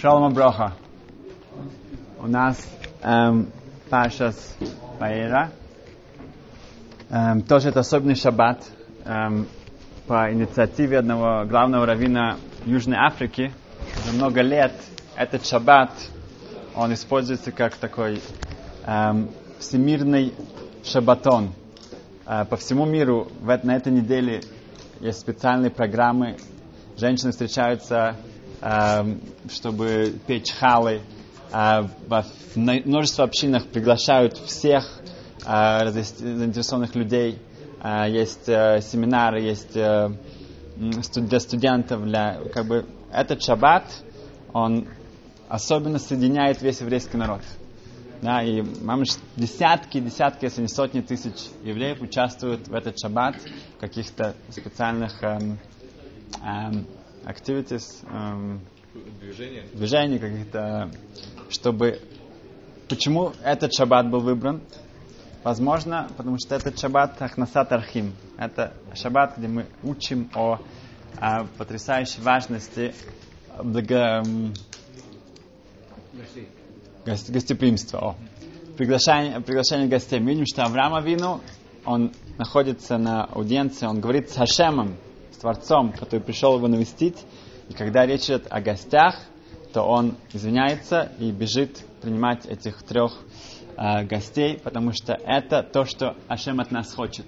Шалом Броха. У нас эм, Пашас Паэра. Эм, тоже это особенный шаббат эм, по инициативе одного главного раввина Южной Африки. Уже много лет этот шаббат, он используется как такой эм, всемирный шаббатон. Э, по всему миру в, на этой неделе есть специальные программы. Женщины встречаются чтобы печь халы. Э, в множество общинах приглашают всех э, заинтересованных людей. Э, есть семинары, есть для студентов, для как бы этот шаббат, он особенно соединяет весь еврейский народ. Да, и мамыш, десятки, десятки, если не сотни тысяч евреев участвуют в этот шаббат в каких-то специальных эм, эм, activities, эм, движения, движения каких-то, чтобы... Почему этот шаббат был выбран? Возможно, потому что этот шаббат Ахнасат Архим. Это шаббат, где мы учим о, о потрясающей важности благо, гость, гостеприимства. О. Приглашение, приглашение гостей. Мы видим, что Авраам Вину, он находится на аудиенции, он говорит с Хашемом, Творцом, который пришел его навестить. И когда речь идет о гостях, то он извиняется и бежит принимать этих трех э, гостей, потому что это то, что Ашем от нас хочет.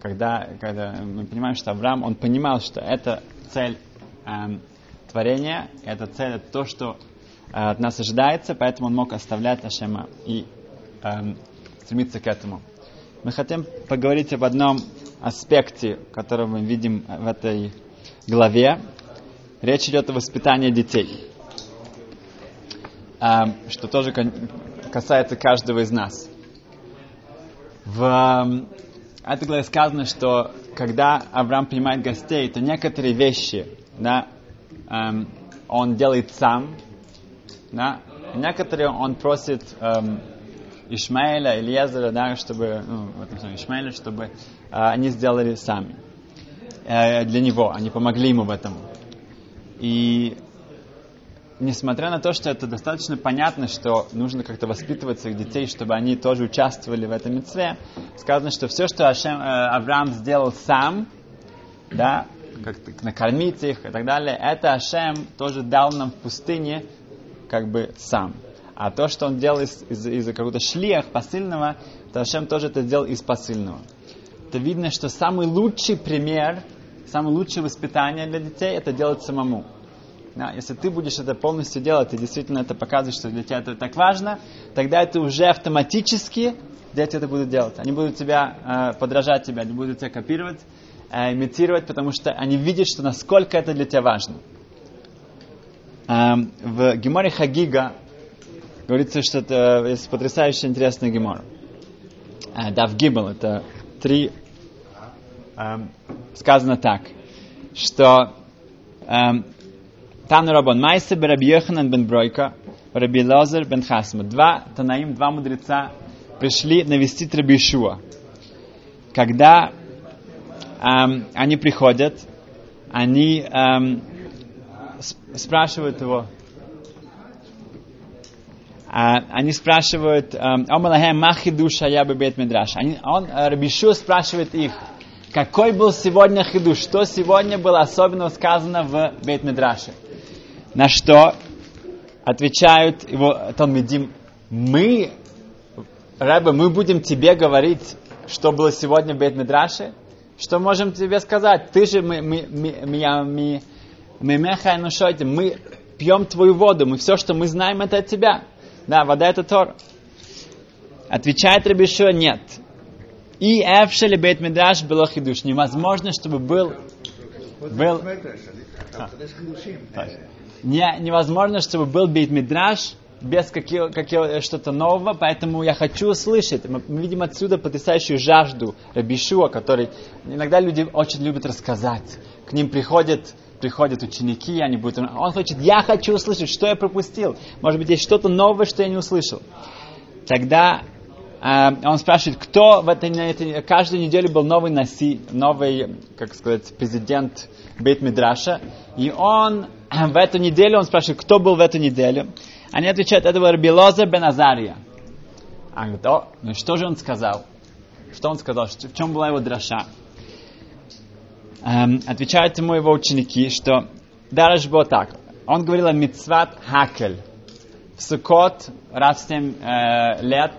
Когда, когда мы понимаем, что Авраам, он понимал, что это цель э, творения, это цель, это то, что э, от нас ожидается, поэтому он мог оставлять Ашема и э, стремиться к этому. Мы хотим поговорить об одном аспекте, который мы видим в этой главе. Речь идет о воспитании детей, а, что тоже касается каждого из нас. В этой главе сказано, что когда Авраам принимает гостей, то некоторые вещи да, эм, он делает сам, да, некоторые он просит эм, Ишмаэля, Ильезера, да, чтобы, ну, в этом смысле Ишмаэля, чтобы э, они сделали сами. Э, для него, они помогли ему в этом. И несмотря на то, что это достаточно понятно, что нужно как-то воспитывать своих детей, чтобы они тоже участвовали в этом митцве, сказано, что все, что Ашем, э, Авраам сделал сам, да, как накормить их и так далее, это Ашем тоже дал нам в пустыне как бы сам. А то, что он делал из, из, из какого-то шлиях посыльного, то Ашем тоже это сделал из посыльного. Это видно, что самый лучший пример, самое лучшее воспитание для детей, это делать самому. Да, если ты будешь это полностью делать, и действительно это показывает, что для тебя это так важно, тогда это уже автоматически дети это будут делать. Они будут тебя э, подражать тебе, они будут тебя копировать, э, имитировать, потому что они видят, что насколько это для тебя важно. Э, в Геморе Хагига говорится, что это есть потрясающе интересный гемор. А, Дав Гибл, это три, эм, сказано так, что эм, Тану Рабон Майса Раби Йоханан бен Бройка, Раби Лозер бен Хасма. Два Танаим, два мудреца пришли навестить Раби Ишуа. Когда эм, они приходят, они эм, спрашивают его, они спрашивают, Омалахем Махидуша я бы бет Мидраш. Он, э, Рабишу спрашивает их, какой был сегодня хидуш, что сегодня было особенно сказано в бет Мидраше. На что отвечают его Талмидим, мы, Рэбе, мы будем тебе говорить, что было сегодня в бет Мидраше? Что можем тебе сказать? Ты же мы, мы, мы, мы, мы, мы, мы пьем твою воду, мы все, что мы знаем, это от тебя. Да, вода это Тор. Отвечает Рабишуа, нет. И Эвшели Бейт Мидраш было хидуш. Невозможно, чтобы был... был а. Не, невозможно, чтобы был Бейт Мидраш без каких, каких, что-то нового, поэтому я хочу услышать. Мы, мы видим отсюда потрясающую жажду Рабишуа, который иногда люди очень любят рассказать. К ним приходят приходят ученики, они будут... Он хочет, я хочу услышать, что я пропустил. Может быть, есть что-то новое, что я не услышал. Тогда э, он спрашивает, кто в этой, этой... Каждую неделю был новый Наси, новый, как сказать, президент Бейт Мидраша. И он в эту неделю, он спрашивает, кто был в эту неделю. Они отвечают, это был Рабилоза бен Азария. А говорит, о, ну что же он сказал? Что он сказал? В чем была его драша? Эм, отвечают ему его ученики, что даже было так. Он говорил о мицват хакель. В Сукот раз в 7 э, лет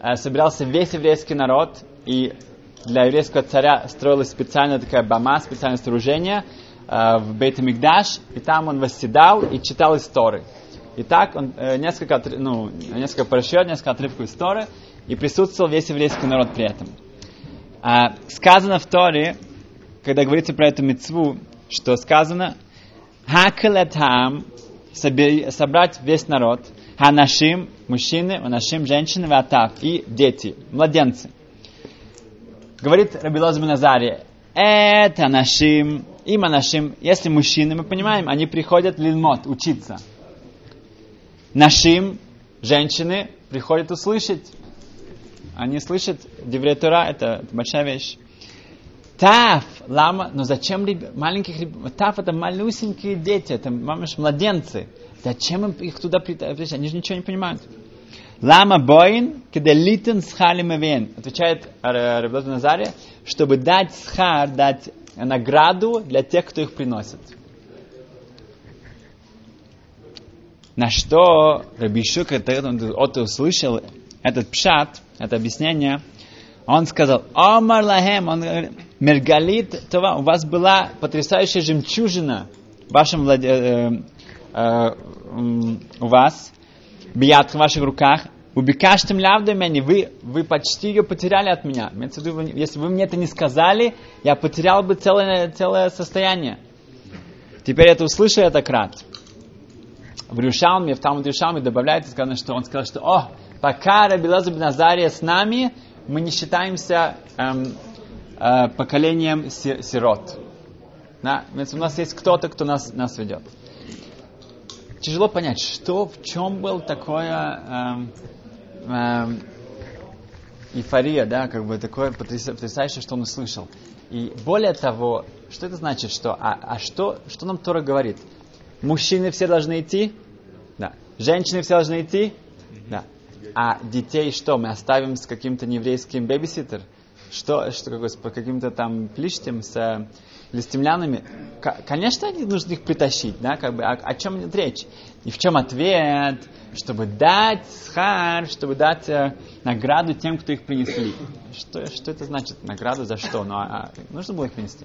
э, собирался весь еврейский народ, и для еврейского царя строилась специальная такая бама, специальное сооружение э, в бейт и там он восседал и читал истории. И так он э, несколько, ну, несколько парашют, несколько отрывков истории, и присутствовал весь еврейский народ при этом. А, сказано в Торе, когда говорится про эту мецву, что сказано Хакалатам собрать весь народ, ханашим, мужчины, нашим женщины, ватав и дети, младенцы. Говорит Рабилоз Назари, это нашим, им нашим, если мужчины, мы понимаем, они приходят лилмот, учиться. Нашим, женщины, приходят услышать. Они слышат Девретура, это, это большая вещь. Таф, лама, но зачем реб... маленьких ребят? Таф это малюсенькие дети, это мамаш, младенцы. Зачем им их туда притащить? Они же ничего не понимают. Лама боин, когда литен схалим вен. Отвечает Рабдот Назаре, чтобы дать схар, дать награду для тех, кто их приносит. На что Рабишу, когда он это услышал, этот пшат, это объяснение, он сказал, Омар лахем, он говорит, Мергалит, това, у вас была потрясающая жемчужина в вашем владе, э, э, у вас, бият в ваших руках, убекаштем лявда меня, вы, вы почти ее потеряли от меня. Если вы мне это не сказали, я потерял бы целое, целое состояние. Теперь это услышал это крат. В Рюшалме, в Талмуд Рюшалме добавляется, сказано, что он сказал, что о, пока Рабилаза Назария с нами, мы не считаемся эм, э, поколением сирот. Да? у нас есть кто-то, кто нас, нас ведет. Тяжело понять, что, в чем был такое э, э, эйфория, да, как бы такое потрясающее, что он услышал. И более того, что это значит, что, а, а что, что нам Тора говорит? Мужчины все должны идти? Да. Женщины все должны идти? Да. А детей что, мы оставим с каким-то нееврейским бебиситером? что, что какой, по каким-то там плиштем с э, листемлянами, конечно, они нужно их притащить, да, как бы, о, о чем идет речь? И в чем ответ? Чтобы дать схар, чтобы дать э, награду тем, кто их принесли. Что, что это значит? Награду за что? Ну, а, а, нужно было их принести.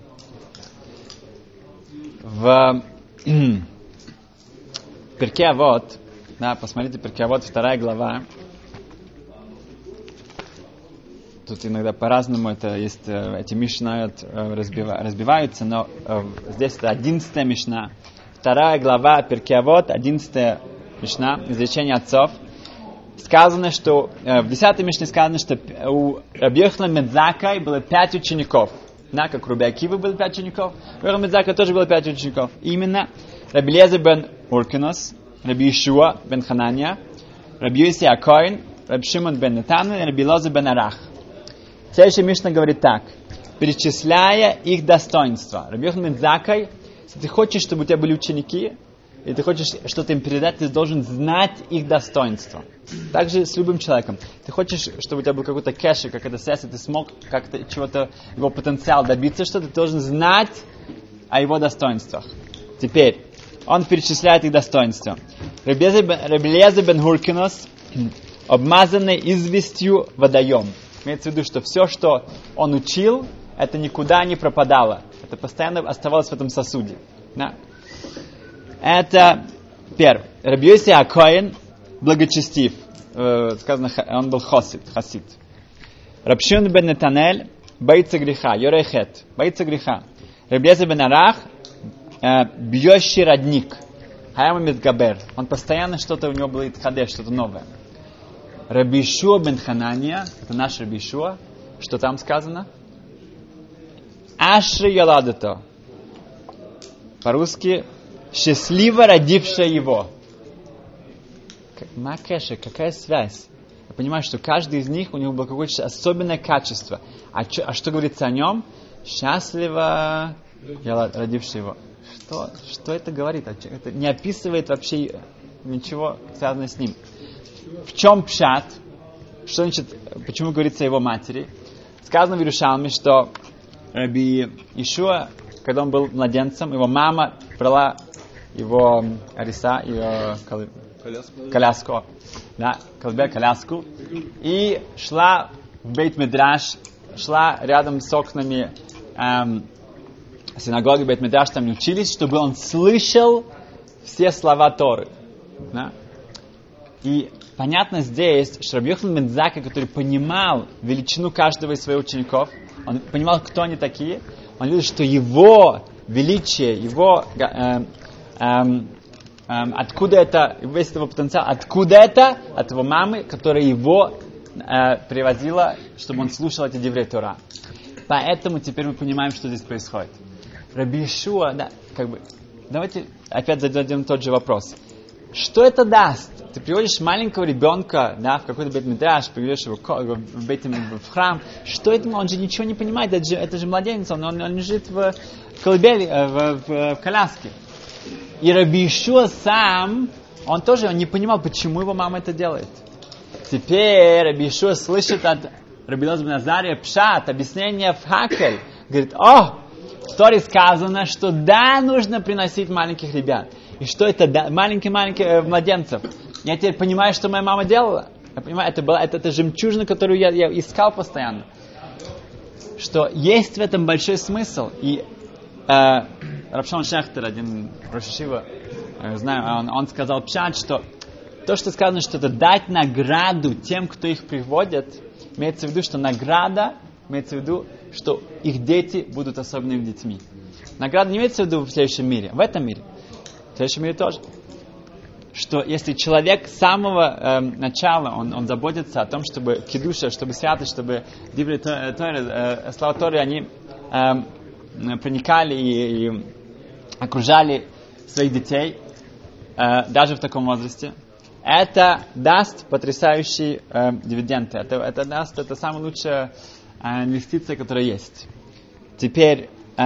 В Перке вот, да, посмотрите Перке вот, вторая глава, Тут иногда по-разному это есть, э, эти мишна э, разбиваются, но э, здесь это одиннадцатая мишна, вторая глава Перкиавод, одиннадцатая мишна, изречение отцов. Сказано, что в десятой мишне сказано, что у Рабьехла Медзакай было пять учеников. Да, как у Руби Акивы было пять учеников, у Медзака тоже было пять учеников. Именно Рабилеза бен Уркинос, Раби Ишуа бен Ханания, Раби Йоси Акоин, Раби Шимон бен Нетана и Раби Лоза бен Арах. Следующая Мишна говорит так, перечисляя их достоинства. Рабьехан Закай, если ты хочешь, чтобы у тебя были ученики, и ты хочешь что-то им передать, ты должен знать их достоинства. Также с любым человеком. Ты хочешь, чтобы у тебя был какой-то кэш, как это связь, и ты смог как-то чего-то, его потенциал добиться, что ты должен знать о его достоинствах. Теперь, он перечисляет их достоинства. Рабелеза бен Хуркинос, обмазанный известью водоем. Имеется в виду, что все, что он учил, это никуда не пропадало. Это постоянно оставалось в этом сосуде. Да. Это первое. Рабьёси Акоин благочестив. Э, сказано, он был хосит, хасид. Рабшин бен Нетанель боится греха, йорехет, боится греха. Рабьёси бен Арах э, бьющий родник. Хайама Медгабер. Он постоянно что-то у него было итхадеш, что-то новое. Рабишуа бен Ханания, это наш Рабишуа, что там сказано? Ашри Яладато. По-русски, счастливо родившая его. Макеша, какая связь? Я понимаю, что каждый из них, у него было какое-то особенное качество. А, чё, а что говорится о нем? Счастливо родивший его. что, что это говорит? Это не описывает вообще ничего связанного с ним. В чем пшат? Что значит, почему говорится о его матери? Сказано в Иерушалме, что Раби Ишуа, когда он был младенцем, его мама брала его ариса, его коляску, коляску да, колыбель, коляску, и шла в бейт медраш шла рядом с окнами эм, синагоги бейт медраш там учились, чтобы он слышал все слова Торы. Да? И понятно здесь, что Рабьехан Мензака, который понимал величину каждого из своих учеников, он понимал, кто они такие, он видел, что его величие, его э, э, откуда это, весь его потенциал, откуда это? От его мамы, которая его э, привозила, чтобы он слушал эти деврей Тора. Поэтому теперь мы понимаем, что здесь происходит. Раби Ишуа, да, как бы, давайте опять зададим тот же вопрос. Что это даст? Ты приводишь маленького ребенка да, в какой-то бет приведешь его в, бет, в храм. Что это? Он же ничего не понимает. Это же, это же младенец, он, он, он лежит в колыбели, э, в, в, в коляске. И Раби сам, он тоже он не понимал, почему его мама это делает. Теперь Раби слышит от Раби Назария Пшат, объяснение в Хакель. Говорит, о, в Торе сказано, что да, нужно приносить маленьких ребят. И что это да, маленькие-маленькие э, младенцев. Я теперь понимаю, что моя мама делала. Я понимаю, это была это, это жемчужина, которую я, я искал постоянно. Что есть в этом большой смысл. И э, Рапшон Шехтер, один Рошишива, э, знаю, он, он сказал пшат, что то, что сказано, что это дать награду тем, кто их приводит, имеется в виду, что награда, имеется в виду, что их дети будут особенными детьми. Награда не имеется в виду в следующем мире, в этом мире. В следующем мире тоже. Что если человек с самого э, начала, он, он заботится о том, чтобы кидуша, чтобы святость, чтобы дибри Торы, э, слава Торы, они э, проникали и, и окружали своих детей, э, даже в таком возрасте, это даст потрясающие э, дивиденды. Это, это даст, это самая лучшая э, инвестиция, которая есть. Теперь, э,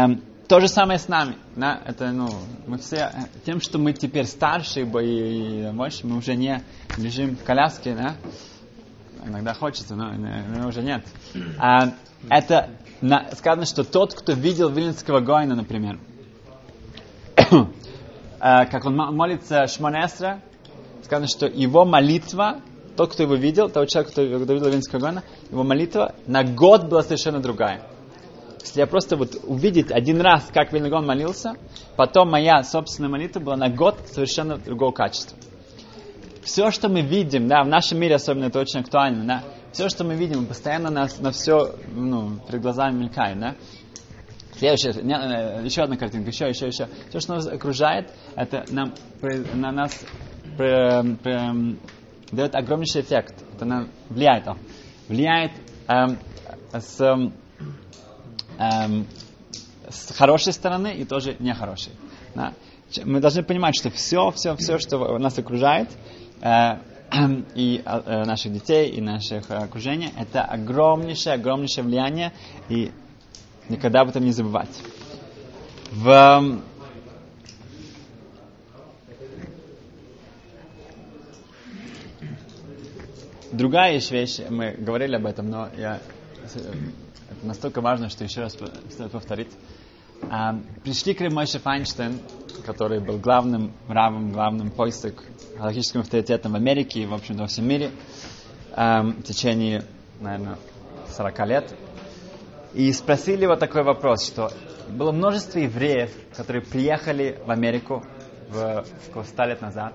то же самое с нами. Да? Это, ну, мы все, тем, что мы теперь старше и, и больше, мы уже не лежим в коляске, да? иногда хочется, но, но уже нет. А, это на, сказано, что тот, кто видел Вильнинского Гоина, например, Э, как он молится Шмонесра, сказано, что его молитва, тот, кто его видел, того человека, кто видел Винского Гона, его молитва на год была совершенно другая. Если я просто вот увидеть один раз, как Вильнагон молился, потом моя собственная молитва была на год совершенно другого качества. Все, что мы видим, да, в нашем мире особенно это очень актуально, да, все, что мы видим, постоянно нас на все ну, перед глазами мелькает, да. Следующая, э, еще одна картинка, еще, еще, еще. Все, что нас окружает, это нам, на нас при, при, дает огромнейший эффект. Это нам влияет. Влияет эм, с, эм, с хорошей стороны и тоже нехорошей. Да? Мы должны понимать, что все, все, все, что нас окружает, э, и э, наших детей, и наших окружения, это огромнейшее, огромнейшее влияние, и Никогда об этом не забывать. В Другая есть вещь, мы говорили об этом, но я, это настолько важно, что еще раз стоит повторить. А, пришли к Мойше Файнштейн, который был главным равом, главным поиск галактическим авторитетом в Америке и, в общем-то, во всем мире а, в течение, наверное, 40 лет. И спросили его такой вопрос, что было множество евреев, которые приехали в Америку в, около 100 лет назад,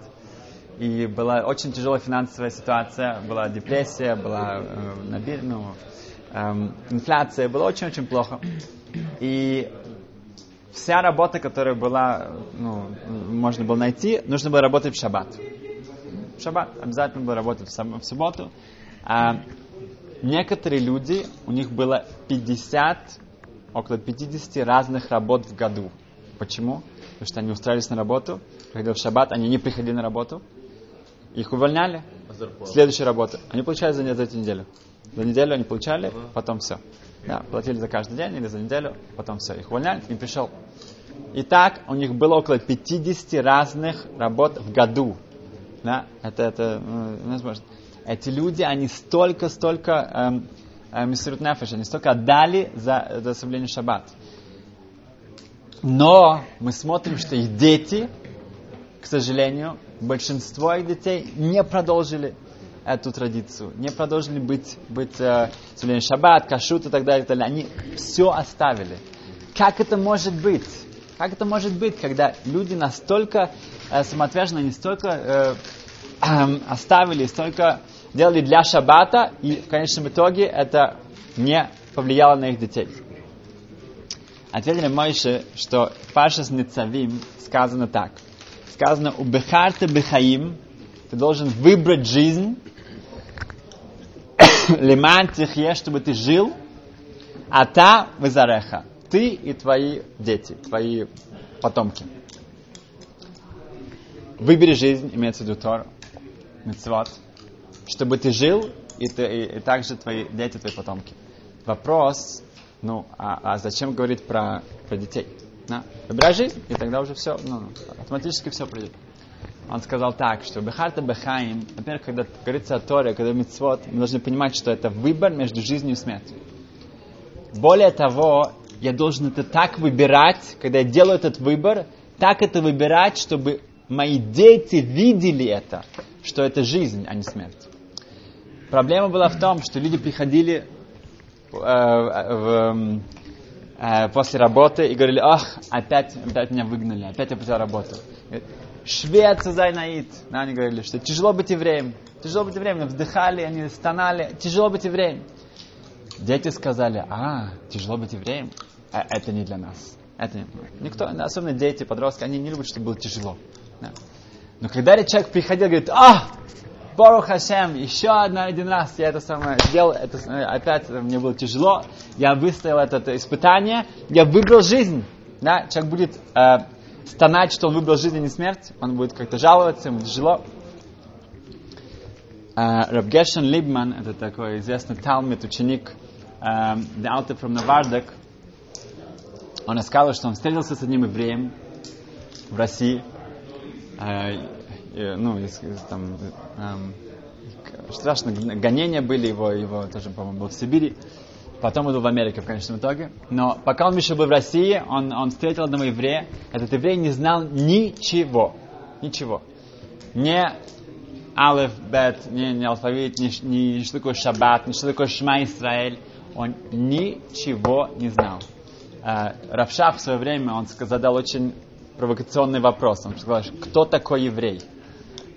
и была очень тяжелая финансовая ситуация, была депрессия, была э, ну, э, инфляция, было очень-очень плохо. И вся работа, которая была, ну, можно было найти, нужно было работать в шаббат. В шаббат обязательно было работать в субботу. А некоторые люди, у них было 50, около 50 разных работ в году. Почему? Потому что они устраивались на работу, приходили в шаббат, они не приходили на работу, их увольняли. А Следующая работа. Они получали за, за эту неделю. За неделю они получали, потом все. Да, платили за каждый день или за неделю, потом все. Их увольняли, не пришел. И так у них было около 50 разных работ в году. Да? Это, это ну, невозможно. Эти люди, они столько, столько эм, эм, они столько отдали за, за соблюдение шаббат. Но мы смотрим, что их дети, к сожалению, большинство их детей не продолжили эту традицию, не продолжили быть, быть э, шаббат, кашут и так далее, и так далее. Они все оставили. Как это может быть? Как это может быть, когда люди настолько э, самоотверженно, они столько э, э, оставили, столько делали для шаббата, и в конечном итоге это не повлияло на их детей. Ответили Мойше, что в Пашас Ницавим сказано так. Сказано, у Бехарта Бехаим, ты должен выбрать жизнь, лиман тихе, чтобы ты жил, а та вызареха, ты и твои дети, твои потомки. Выбери жизнь, имеется в виду Тор, митцвот, чтобы ты жил, и, ты, и, и также твои дети, твои потомки. Вопрос, ну, а, а зачем говорить про, про детей? Да? Выбирай жизнь, и тогда уже все, ну, автоматически все придет. Он сказал так, что Бехарта Бехаим, например, когда говорится о Торе, когда митцвот, мы должны понимать, что это выбор между жизнью и смертью. Более того, я должен это так выбирать, когда я делаю этот выбор, так это выбирать, чтобы мои дети видели это, что это жизнь, а не смерть. Проблема была в том, что люди приходили э, в, э, после работы и говорили, ах, опять, опять меня выгнали, опять я потерял работу. Швец Зайнаид. Да, они говорили, что тяжело быть евреем. Тяжело быть евреем. Вздыхали, они стонали. Тяжело быть евреем. Дети сказали, а, тяжело быть евреем. А это не для нас. Это не... Никто, особенно дети, подростки, они не любят, чтобы было тяжело. Да. Но когда человек приходил говорит, а, Барух Хашем, еще одна, один раз я это самое сделал, это, опять мне было тяжело, я выстоял это, это испытание, я выбрал жизнь. Да? Человек будет э, стонать, что он выбрал жизнь, а не смерть, он будет как-то жаловаться, ему тяжело. Uh, Рабгешен Либман, это такой известный талмит, ученик uh, The Alter from Novardek, он рассказал, что он встретился с одним евреем в России, и, ну, там, um, страшно, гонения были его, его тоже, по-моему, был в Сибири, Потом был в Америке в конечном итоге. Но пока он еще был в России, он, он встретил одного еврея. Этот еврей не знал ничего. Ничего. Не алеф, бет, не, не алфавит, не, не что такое шаббат, не что такое шма Исраэль. Он ничего не знал. Uh, Равшав в свое время он задал очень провокационный вопрос. Он сказал, кто такой еврей?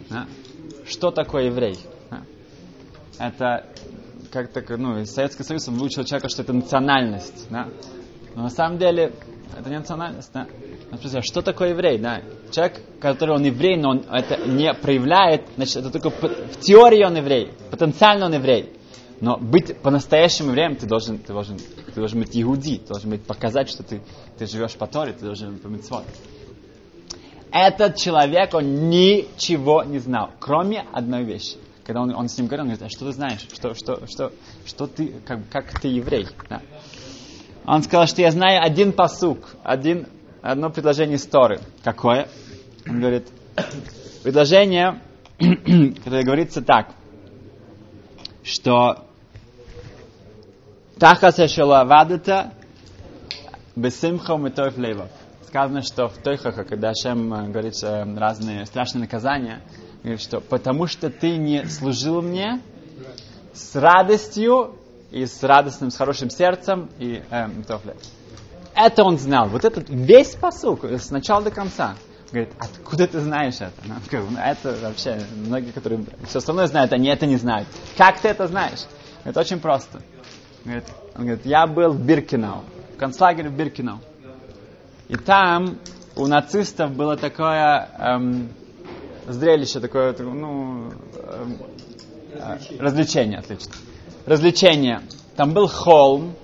А? Что такое еврей? А? Это как так, ну, Советский Союз выучил человека, что это национальность, да. Но на самом деле это не национальность, да. Например, что такое еврей, да? Человек, который он еврей, но он это не проявляет, значит, это только в теории он еврей, потенциально он еврей. Но быть по-настоящему евреем ты должен, ты должен, ты должен быть иуди, ты должен быть, показать, что ты, ты живешь по Торе, ты должен по Этот человек, он ничего не знал, кроме одной вещи когда он, он с ним говорил, он говорит, а что ты знаешь, что, что, что, что ты, как, как ты еврей? Да. Он сказал, что я знаю один посук, один, одно предложение истории. Какое? Он говорит, предложение, которое говорится так, что Тахаса шалавадата бесимха метоев лейвов. Сказано, что в Тойхаха, когда Шем э, говорит э, разные страшные наказания, Говорит, что потому что ты не служил мне с радостью и с радостным, с хорошим сердцем и эм, Это он знал. Вот этот весь посук с начала до конца. Говорит, откуда ты знаешь это? Ну, это вообще, многие, которые все остальное знают, они это не знают. Как ты это знаешь? Это очень просто. Говорит, он говорит, я был в Биркинау, в концлагере в Биркинау. И там у нацистов было такое эм, зрелище такое, ну, э, развлечение, отлично. Развлечение. Там был холм,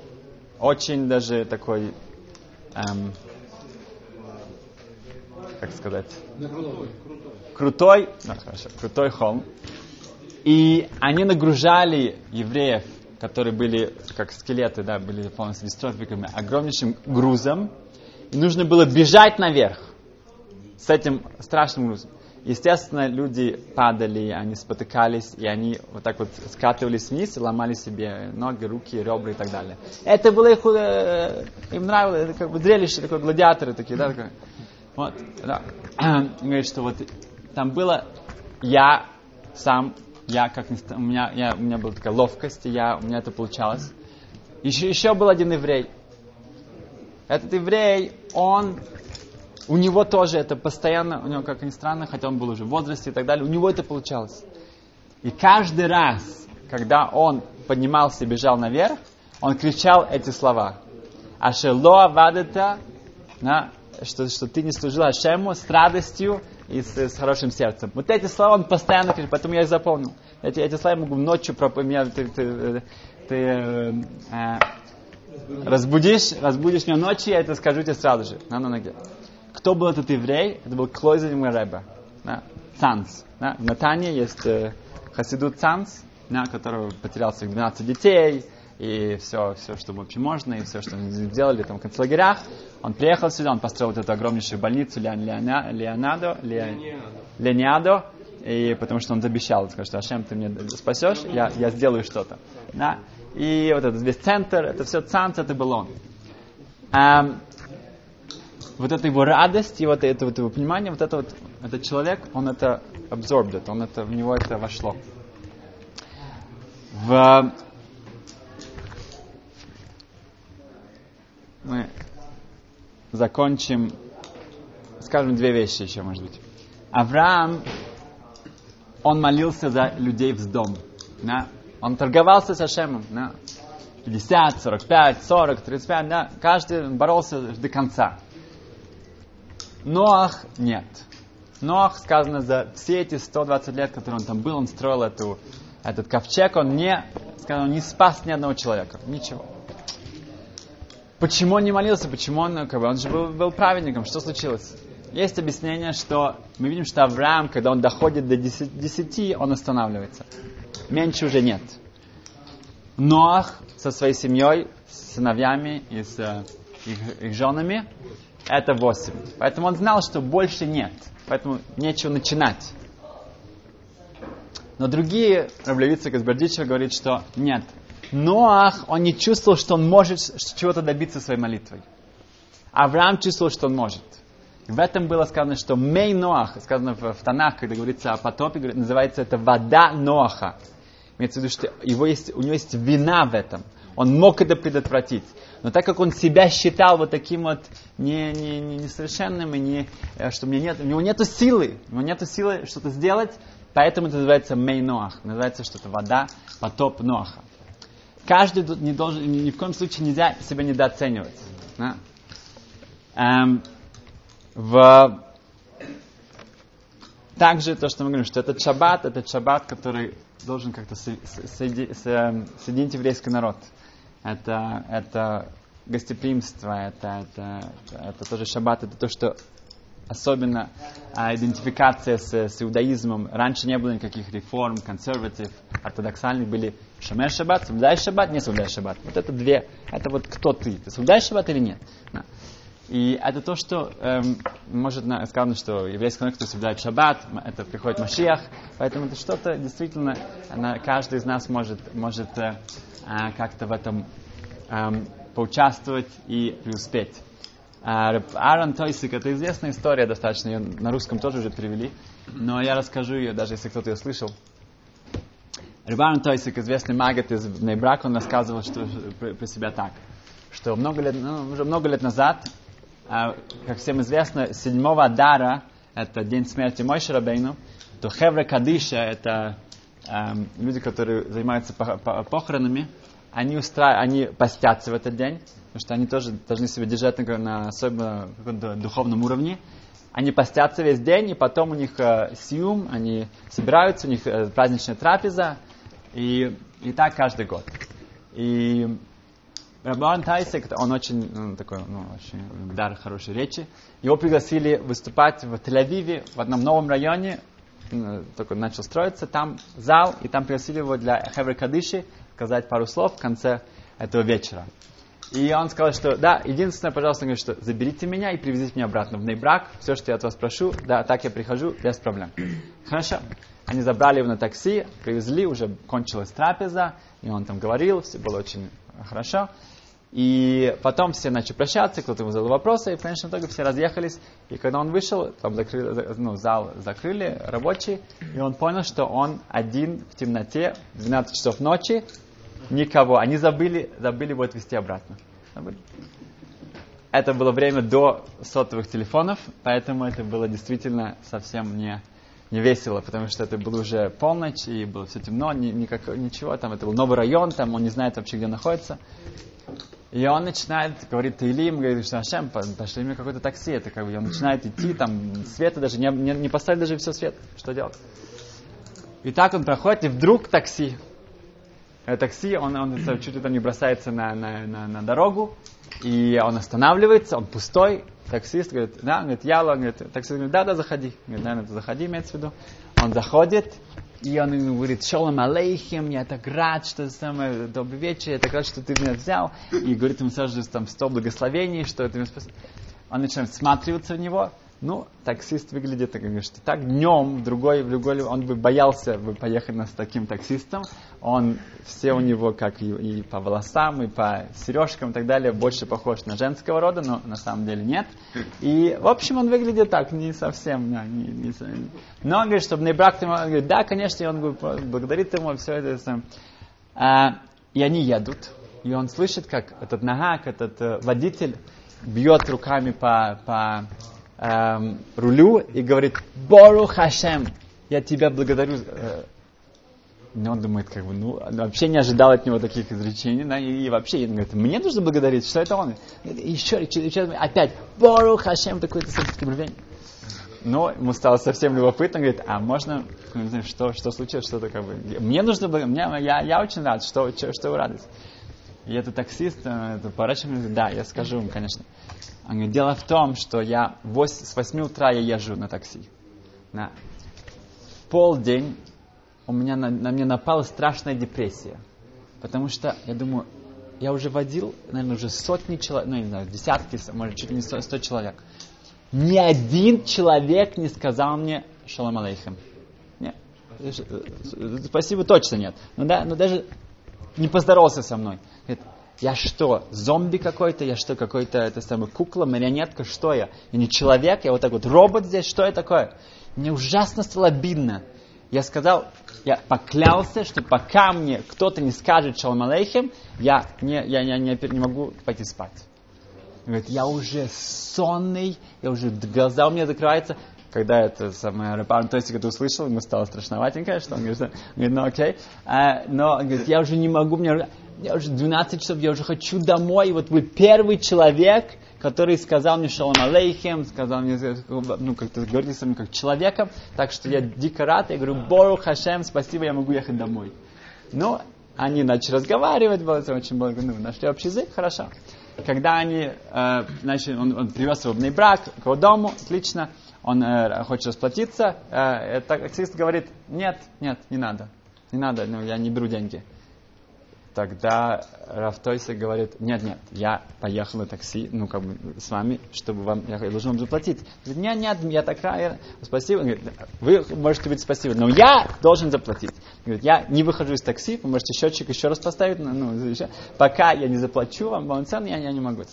очень даже такой, эм, как сказать, крутой, ну, хорошо, крутой холм. И они нагружали евреев, которые были как скелеты, да, были полностью дистрофиками, огромнейшим грузом, и нужно было бежать наверх с этим страшным грузом. Естественно, люди падали, они спотыкались, и они вот так вот скатывались вниз и ломали себе ноги, руки, ребра и так далее. Это было их, э, им нравилось, это как бы зрелище, такое, гладиаторы такие, да, такое. Вот, да. Говорит, что вот там было я сам, я как у меня, я, у меня была такая ловкость, и я, у меня это получалось. Еще, еще был один еврей. Этот еврей, он, у него тоже это постоянно, у него, как ни странно, хотя он был уже в возрасте и так далее, у него это получалось. И каждый раз, когда он поднимался и бежал наверх, он кричал эти слова. Ашело авадета, на, что, что ты не служил Ашему с радостью и с, с хорошим сердцем. Вот эти слова он постоянно кричит, поэтому я их запомнил. Эти, эти слова я могу ночью пропоминать. Ты, ты, ты э, э, разбудишь, разбудишь меня ночью, я это скажу тебе сразу же, на ноге. Кто был этот еврей? Это был Клойзен Рэбе, да, Цанс. Да. В Натане есть э, Хасиду Цанс, да, который потерял своих 12 детей, и все, все, что вообще можно, и все, что они сделали там в концлагерях. Он приехал сюда, он построил вот эту огромнейшую больницу Леонадо, Леонадо, и потому что он обещал, сказал, что Ашем, ты мне спасешь, я, я сделаю что-то. Да? И вот этот весь центр, это все цанц, это был он. Um, вот эта его радость и вот это вот его понимание, вот это вот, этот человек, он это absorbed, он это, в него это вошло. В, мы закончим, скажем, две вещи еще, может быть. Авраам, он молился за людей в дом. Да? Он торговался с Ашемом. Да? 50, 45, 40, 35, да? каждый боролся до конца. Ноах нет. Ноах, сказано, за все эти 120 лет, которые он там был, он строил эту, этот ковчег, он не, сказано, не спас ни одного человека. Ничего. Почему он не молился? Почему он, как бы, он же был, был праведником? Что случилось? Есть объяснение, что мы видим, что Авраам, когда он доходит до 10, 10 он останавливается меньше уже нет. Ноах со своей семьей, с сыновьями и с э, их, их женами, это восемь. Поэтому он знал, что больше нет. Поэтому нечего начинать. Но другие, Раблевица Казбердича говорит, что нет. Ноах, он не чувствовал, что он может чего-то добиться своей молитвой. Авраам чувствовал, что он может. В этом было сказано, что Мей Ноах, сказано в, в Танах, когда говорится о потопе, называется это вода Ноаха. Имеется в виду, что его есть, у него есть вина в этом. Он мог это предотвратить. Но так как он себя считал вот таким вот не, не, не, несовершенным, и не, э, что у, меня нет, у него нет силы, у него нет силы что-то сделать, поэтому это называется мей ноах, называется что-то вода, потоп ноаха. Каждый не должен, ни в коем случае нельзя себя недооценивать. Да? Эм, в также то, что мы говорим, что этот шаббат, этот шаббат, который должен как-то соединить еврейский народ. Это, это гостеприимство, это, это, это тоже шаббат, это то, что особенно а, идентификация с, с иудаизмом. Раньше не было никаких реформ, консерватив, ортодоксальных были шамер шаббат, соблюдай шаббат, не соблюдай шаббат. Вот это две, это вот кто ты, ты соблюдаешь шаббат или нет. Да. И это то, что эм, может сказано, что еврейский народ, кто соблюдает шаббат, это приходит Машиах, поэтому это что-то действительно, она, каждый из нас может, может э, э, как-то в этом э, поучаствовать и преуспеть. А, Аарон Тойсик, это известная история достаточно, ее на русском тоже уже перевели, но я расскажу ее, даже если кто-то ее слышал. Рыбарон Тойсик, известный магат из Нейбрак, он рассказывал что, про, про себя так, что много лет, ну, уже много лет назад а, как всем известно, седьмого Адара, это день смерти Мойши Рабейну, то Хевра Кадиша, это эм, люди, которые занимаются похоронами, они, устра... они постятся в этот день, потому что они тоже должны себя держать на, особенно духовном уровне. Они постятся весь день, и потом у них э, сиум, они собираются, у них э, праздничная трапеза, и, и так каждый год. И Рабан Тайсек, он очень ну, такой, ну, очень дар хорошей речи. Его пригласили выступать в Тель-Авиве, в одном новом районе, только начал строиться, там зал, и там пригласили его для Хевры Кадыши сказать пару слов в конце этого вечера. И он сказал, что да, единственное, пожалуйста, говорит, что заберите меня и привезите меня обратно в Нейбрак. Все, что я от вас прошу, да, так я прихожу, без проблем. Хорошо. Они забрали его на такси, привезли, уже кончилась трапеза, и он там говорил, все было очень хорошо. И потом все начали прощаться, кто-то ему задал вопросы, и в конечном итоге все разъехались. И когда он вышел, там закрыли, ну, зал закрыли рабочий, и он понял, что он один в темноте, в 12 часов ночи, никого. Они забыли, забыли его отвезти обратно. Забыли. Это было время до сотовых телефонов, поэтому это было действительно совсем не, не весело, потому что это было уже полночь, и было все темно, ни, никак, ничего, там это был новый район, там он не знает вообще, где находится. И он начинает, говорит Таилим, говорит, что Ашем, пошли мне какое-то такси. Это как бы, он начинает идти, там света даже, не, не, не поставили даже все свет. Что делать? И так он проходит, и вдруг такси. Это такси, он, он чуть ли там не бросается на, на, на, на дорогу, и он останавливается, он пустой. Таксист говорит, да, он говорит, Яла, он говорит, таксист говорит, да, да, заходи. Говорит, да, да, заходи, имеется в виду. Он заходит, и он ему говорит, шалом алейхим, я так рад, что самое добрый вечер, я так рад, что ты меня взял. И говорит ему сразу же там сто благословений, что это Он начинает всматриваться в него, ну, таксист выглядит что так днем, другой, другой, он бы боялся бы поехать с таким таксистом. Он, все у него, как и, и по волосам, и по сережкам и так далее, больше похож на женского рода, но на самом деле нет. И, в общем, он выглядит так, не совсем. Не, не, не, но он говорит, чтобы не брак, он говорит, да, конечно, и он благодарит ему, все это. А, и они едут, и он слышит, как этот нагак, этот э, водитель бьет руками по, по эм, рулю и говорит, Бору Хашем, я тебя благодарю. Э, он думает, как бы, ну, вообще не ожидал от него таких изречений, да, и, вообще, он говорит, мне нужно благодарить, что это он? И еще, еще опять, Бору Хашем, такое-то скорбление. Но ему стало совсем любопытно, говорит, а можно, знаю, что, что случилось, что-то как бы, мне нужно мне, я, я очень рад, что, что, что вы радость. И этот таксист, э, это поворачивается, да, я скажу им, конечно. Он говорит, дело в том, что я 8, с 8 утра я езжу на такси. На полдень у меня на, на меня напала страшная депрессия. Потому что, я думаю, я уже водил, наверное, уже сотни человек, ну, не знаю, десятки, может, чуть ли не сто, сто человек. Ни один человек не сказал мне шалом алейхем. Нет. Спасибо, точно нет. Ну да, но даже не поздоровался со мной. Я что, зомби какой-то? Я что, какой-то, это самая кукла, марионетка? Что я? Я не человек, я вот так вот робот здесь? Что я такое? Мне ужасно стало обидно. Я сказал, я поклялся, что пока мне кто-то не скажет шалом алейхим, я не, я, я не, не могу пойти спать. Он говорит, я уже сонный, я уже глаза у меня закрываются. Когда это самое Рапан Тосик это услышал, ему стало страшноватенько, что он говорит ну окей. А, но он говорит, я уже не могу, мне я уже 12 часов, я уже хочу домой. И вот вы первый человек, который сказал мне шалом алейхем, сказал мне, ну, как-то говорите со мной как человеком, так что я дико рад, я говорю, Бору Хашем, спасибо, я могу ехать домой. Но они начали разговаривать, было очень много, ну, нашли общий язык, хорошо. Когда они, э, значит, он, он привез его в брак к его дому, отлично, он э, хочет расплатиться, э, таксист говорит, нет, нет, не надо, не надо, ну, я не беру деньги. Тогда Рафтойса говорит, нет, нет, я поехал на такси, ну, как бы, с вами, чтобы вам, я должен вам заплатить. Говорит, нет, нет, я такая, спасибо. говорит, вы можете быть спасибо, но я должен заплатить. Говорит, я не выхожу из такси, вы можете счетчик еще раз поставить, ну, еще. пока я не заплачу вам полноценно, я, я не могу.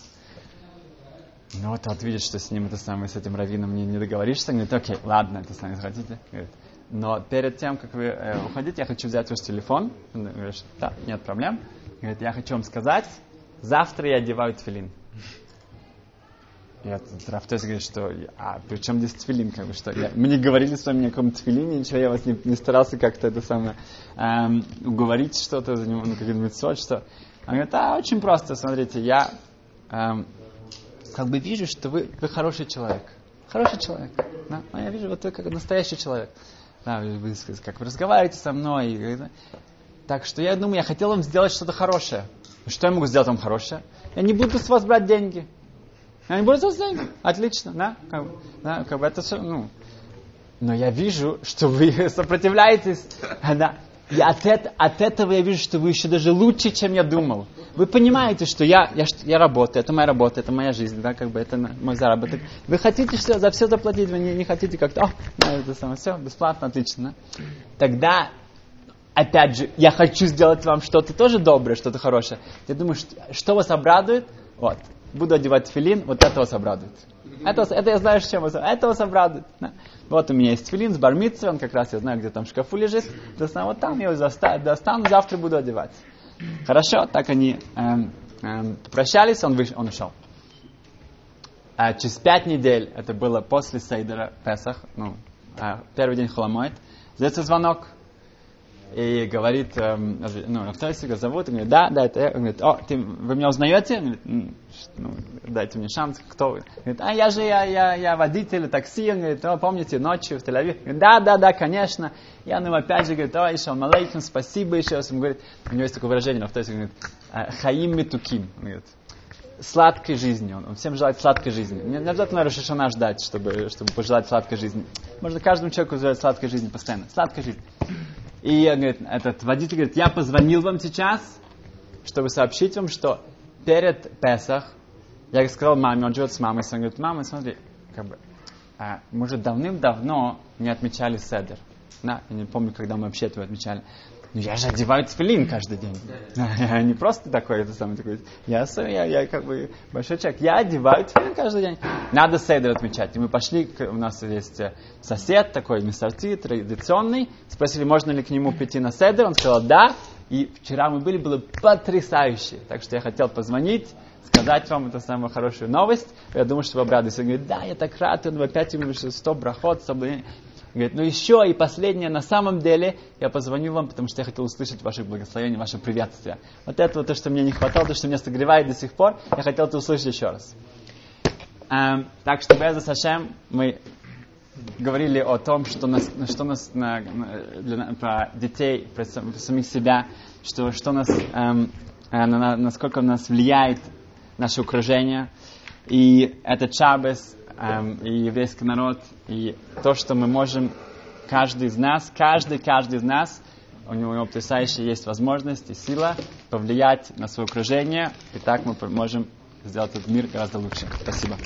Ну, вот тот видит, что с ним это самое, с этим раввином не, не договоришься, говорит, окей, ладно, это сами хотите. Говорит, но перед тем, как вы э, уходите, я хочу взять ваш телефон. Он говорит, да, нет проблем. Говорит, я хочу вам сказать, завтра я одеваю тфилин. Этот Рафтес говорит, что а при чем здесь тфилин? Как бы, что я, мы не говорили с вами ни о каком тфилине, ничего, я вас не, не старался как-то это самое эм, уговорить что-то, за него, ну, какой-то митцвот, что. Он говорит, а, очень просто, смотрите, я эм, как бы вижу, что вы, вы хороший человек. Хороший человек. Да? А я вижу, вот вы как настоящий человек да, вы, как вы разговариваете со мной. Так что я думаю, я хотел вам сделать что-то хорошее. Что я могу сделать вам хорошее? Я не буду с вас брать деньги. Я не буду с вас деньги. Отлично, да? Как, да, как бы это все, ну. Но я вижу, что вы сопротивляетесь. Да. И от, от этого я вижу, что вы еще даже лучше, чем я думал. Вы понимаете, что я, я, я работаю, это моя работа, это моя жизнь, да, как бы это мой заработок. Вы хотите все, за все заплатить, вы не, не хотите как-то, о, да, это самое, все, бесплатно, отлично. Да? Тогда, опять же, я хочу сделать вам что-то тоже доброе, что-то хорошее. Я думаю, что, что вас обрадует? Вот, буду одевать филин, вот это вас обрадует. Это, это я знаю, чем вас, это вас обрадует. Да. Вот у меня есть филин с бармицей, он как раз, я знаю, где там в шкафу лежит. Вот там я его достану, завтра буду одевать. Хорошо, так они эм, эм, прощались, он, выш, он ушел. А через пять недель, это было после Сейдера, Песах, ну, э, первый день Холомойт, сдается звонок, и говорит, эм, ну, Рафтайсика зовут, и говорит, да, да, это я. Он говорит, о, ты, вы меня узнаете? Он говорит, ну, дайте мне шанс, кто вы? Говорит, а я же, я, я, я водитель такси. Он говорит, о, помните, ночью в Тель-Авив? Говорит, да, да, да, конечно. Я ему опять же говорит, о, еще алейкум, спасибо еще раз. Он говорит, у него есть такое выражение, Рафтайсика говорит, «А, хаим метуким. Он говорит, сладкой жизни. Он, он всем желает сладкой жизни. Не, не обязательно Рошашана ждать, чтобы, чтобы пожелать сладкой жизни. Можно каждому человеку желать сладкой жизни постоянно. Сладкой жизни. И говорит, этот водитель говорит, я позвонил вам сейчас, чтобы сообщить вам, что перед Песах, я сказал маме, он живет с мамой, он говорит, мама, смотри, как бы, а, мы уже давным-давно не отмечали Седер. Да, я не помню, когда мы вообще этого отмечали. Ну, я же одеваю тфилин каждый день. Я не просто такой, это самый такой. Я, я, я как бы большой человек. Я одеваю тфилин каждый день. Надо сейдер отмечать. И мы пошли, у нас есть э, сосед такой, мессарти, традиционный. Спросили, можно ли к нему прийти на сейдер. Он сказал, да. И вчера мы были, было потрясающе. Так что я хотел позвонить, сказать вам эту самую хорошую новость. Я думаю, что вы обрадуетесь. Он говорит, да, я так рад. Он опять ему 100 брахот, 100 Говорит, ну еще и последнее, на самом деле, я позвоню вам, потому что я хотел услышать ваши благословения, ваше приветствие. Вот это вот то, что мне не хватало, то, что меня согревает до сих пор, я хотел это услышать еще раз. Эм, так что, Беза Сашем, мы говорили о том, что нас, что нас на, для, про детей, про самих себя, что, что нас, эм, э, на, насколько нас влияет наше окружение. И этот Шабес эм, и еврейский народ, и то, что мы можем, каждый из нас, каждый, каждый из нас, у него потрясающая есть возможность и сила повлиять на свое окружение, и так мы можем сделать этот мир гораздо лучше. Спасибо.